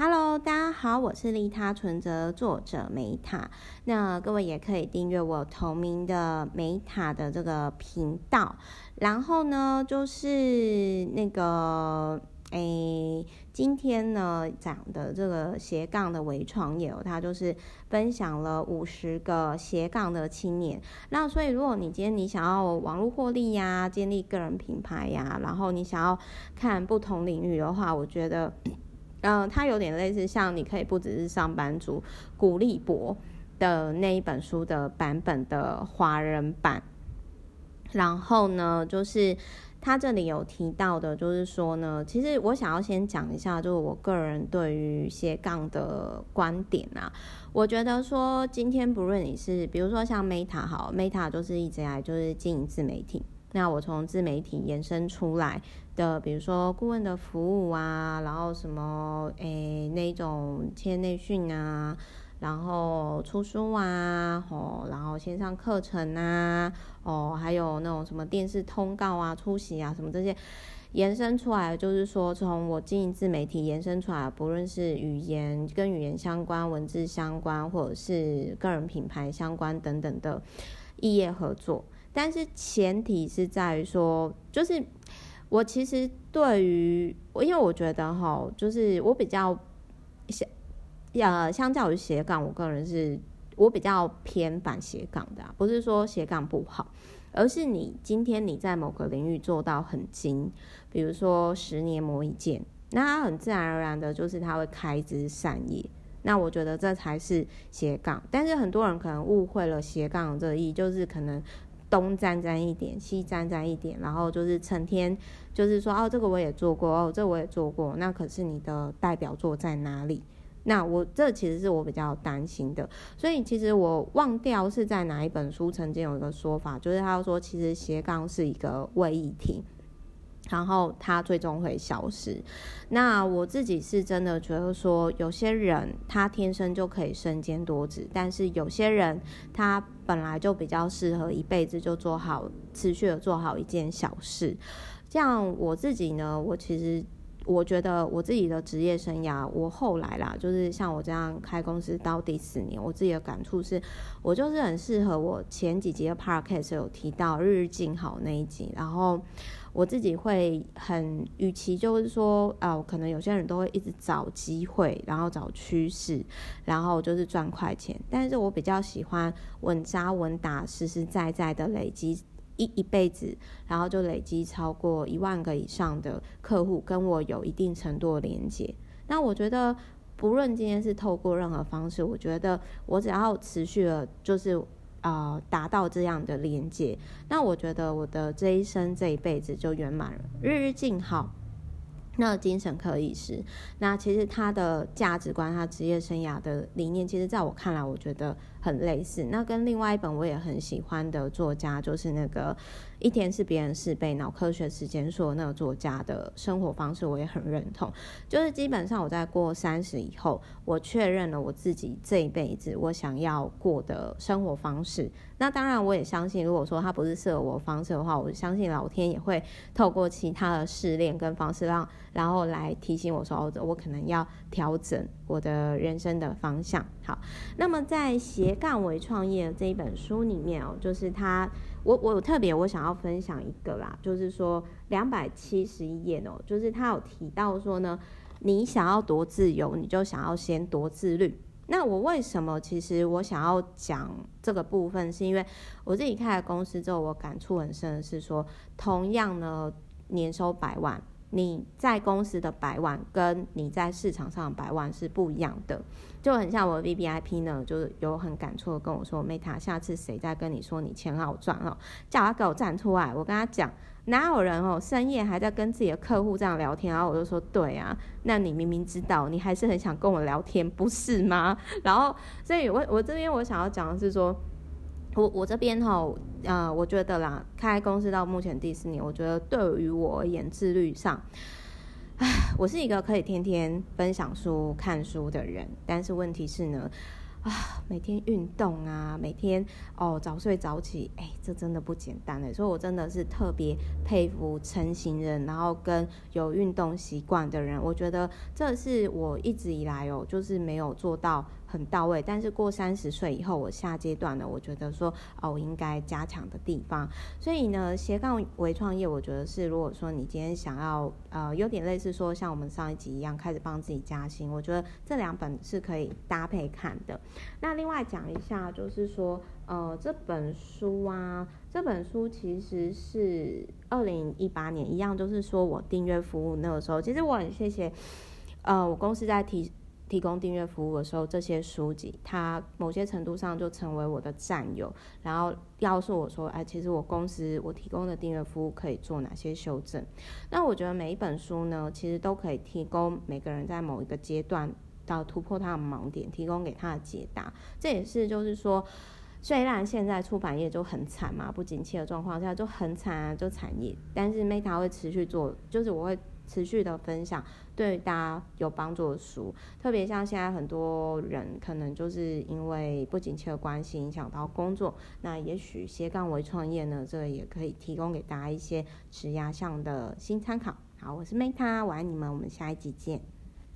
Hello，大家好，我是利他存折作者梅塔。那各位也可以订阅我同名的梅塔的这个频道。然后呢，就是那个，诶，今天呢讲的这个斜杠的微创业，它就是分享了五十个斜杠的青年。那所以，如果你今天你想要网络获利呀，建立个人品牌呀，然后你想要看不同领域的话，我觉得。嗯、它有点类似像你可以不只是上班族，古力博的那一本书的版本的华人版。然后呢，就是他这里有提到的，就是说呢，其实我想要先讲一下，就是我个人对于斜杠的观点啊。我觉得说，今天不论你是，比如说像 Meta 好，Meta 就是一直以来就是经营自媒体。那我从自媒体延伸出来的，比如说顾问的服务啊，然后什么诶、那种签内训啊，然后出书啊，哦，然后线上课程啊，哦，还有那种什么电视通告啊、出席啊什么这些延伸出来，就是说从我经营自媒体延伸出来，不论是语言跟语言相关、文字相关，或者是个人品牌相关等等的异业合作。但是前提是在于说，就是我其实对于，因为我觉得哈，就是我比较相，呃，相较于斜杠，我个人是我比较偏反斜杠的啊，不是说斜杠不好，而是你今天你在某个领域做到很精，比如说十年磨一剑，那它很自然而然的就是它会开枝散叶，那我觉得这才是斜杠。但是很多人可能误会了斜杠这意，就是可能。东沾沾一点，西沾沾一点，然后就是成天就是说哦，这个我也做过，哦，这我也做过。那可是你的代表作在哪里？那我这其实是我比较担心的。所以其实我忘掉是在哪一本书曾经有一个说法，就是他说其实斜杠是一个位移体。然后他最终会消失。那我自己是真的觉得说，有些人他天生就可以身兼多职，但是有些人他本来就比较适合一辈子就做好持续的做好一件小事。像我自己呢，我其实我觉得我自己的职业生涯，我后来啦，就是像我这样开公司到第四年，我自己的感触是，我就是很适合我前几集的 podcast 有提到日日静好那一集，然后。我自己会很，与其就是说，啊、可能有些人都会一直找机会，然后找趋势，然后就是赚快钱。但是我比较喜欢稳扎稳打、实实在在的累积一一辈子，然后就累积超过一万个以上的客户，跟我有一定程度的连接。那我觉得，不论今天是透过任何方式，我觉得我只要持续的，就是。啊，达到这样的连接，那我觉得我的这一生这一辈子就圆满了。日日静好，那精神科医师，那其实他的价值观，他职业生涯的理念，其实在我看来，我觉得很类似。那跟另外一本我也很喜欢的作家，就是那个。一天是别人是被，脑科学时间说那个作家的生活方式，我也很认同。就是基本上我在过三十以后，我确认了我自己这一辈子我想要过的生活方式。那当然，我也相信，如果说他不是适合我方式的话，我相信老天也会透过其他的试炼跟方式让，然后来提醒我说，哦，我可能要调整我的人生的方向。好，那么在斜杠为创业这一本书里面哦，就是他。我我有特别我想要分享一个啦，就是说两百七十一页哦，就是他有提到说呢，你想要多自由，你就想要先多自律。那我为什么其实我想要讲这个部分，是因为我自己开了公司之后，我感触很深的是说，同样呢年收百万。你在公司的百万跟你在市场上的百万是不一样的，就很像我的 VVIP 呢，就是有很感触的跟我说，Meta，下次谁再跟你说你钱好赚哦，叫他给我站出来。我跟他讲，哪有人哦深夜还在跟自己的客户这样聊天？然后我就说，对啊，那你明明知道，你还是很想跟我聊天，不是吗？然后，所以我我这边我想要讲的是说。我我这边哈，呃，我觉得啦，开公司到目前第四年，我觉得对于我而言，自律上，唉，我是一个可以天天分享书、看书的人，但是问题是呢，啊，每天运动啊，每天哦早睡早起，哎，这真的不简单哎，所以我真的是特别佩服晨型人，然后跟有运动习惯的人，我觉得这是我一直以来哦，就是没有做到很到位，但是过三十岁以后，我下阶段呢，我觉得说哦，我应该加强的地方，所以呢，斜杠微创业，我觉得是如果说你今天想要呃，有点类似说像我们上一集一样，开始帮自己加薪，我觉得这两本是可以搭配看的。那另外讲一下，就是说，呃，这本书啊，这本书其实是二零一八年一样，就是说我订阅服务那个时候，其实我很谢谢，呃，我公司在提提供订阅服务的时候，这些书籍它某些程度上就成为我的战友，然后告诉我说，哎，其实我公司我提供的订阅服务可以做哪些修正。那我觉得每一本书呢，其实都可以提供每个人在某一个阶段。到突破他的盲点，提供给他的解答，这也是就是说，虽然现在出版业就很惨嘛，不景气的状况下就很惨啊，就产业，但是 Meta 会持续做，就是我会持续的分享对大家有帮助的书，特别像现在很多人可能就是因为不景气的关系影响到工作，那也许斜杠为创业呢，这也可以提供给大家一些职涯上的新参考。好，我是 Meta，我爱你们，我们下一集见。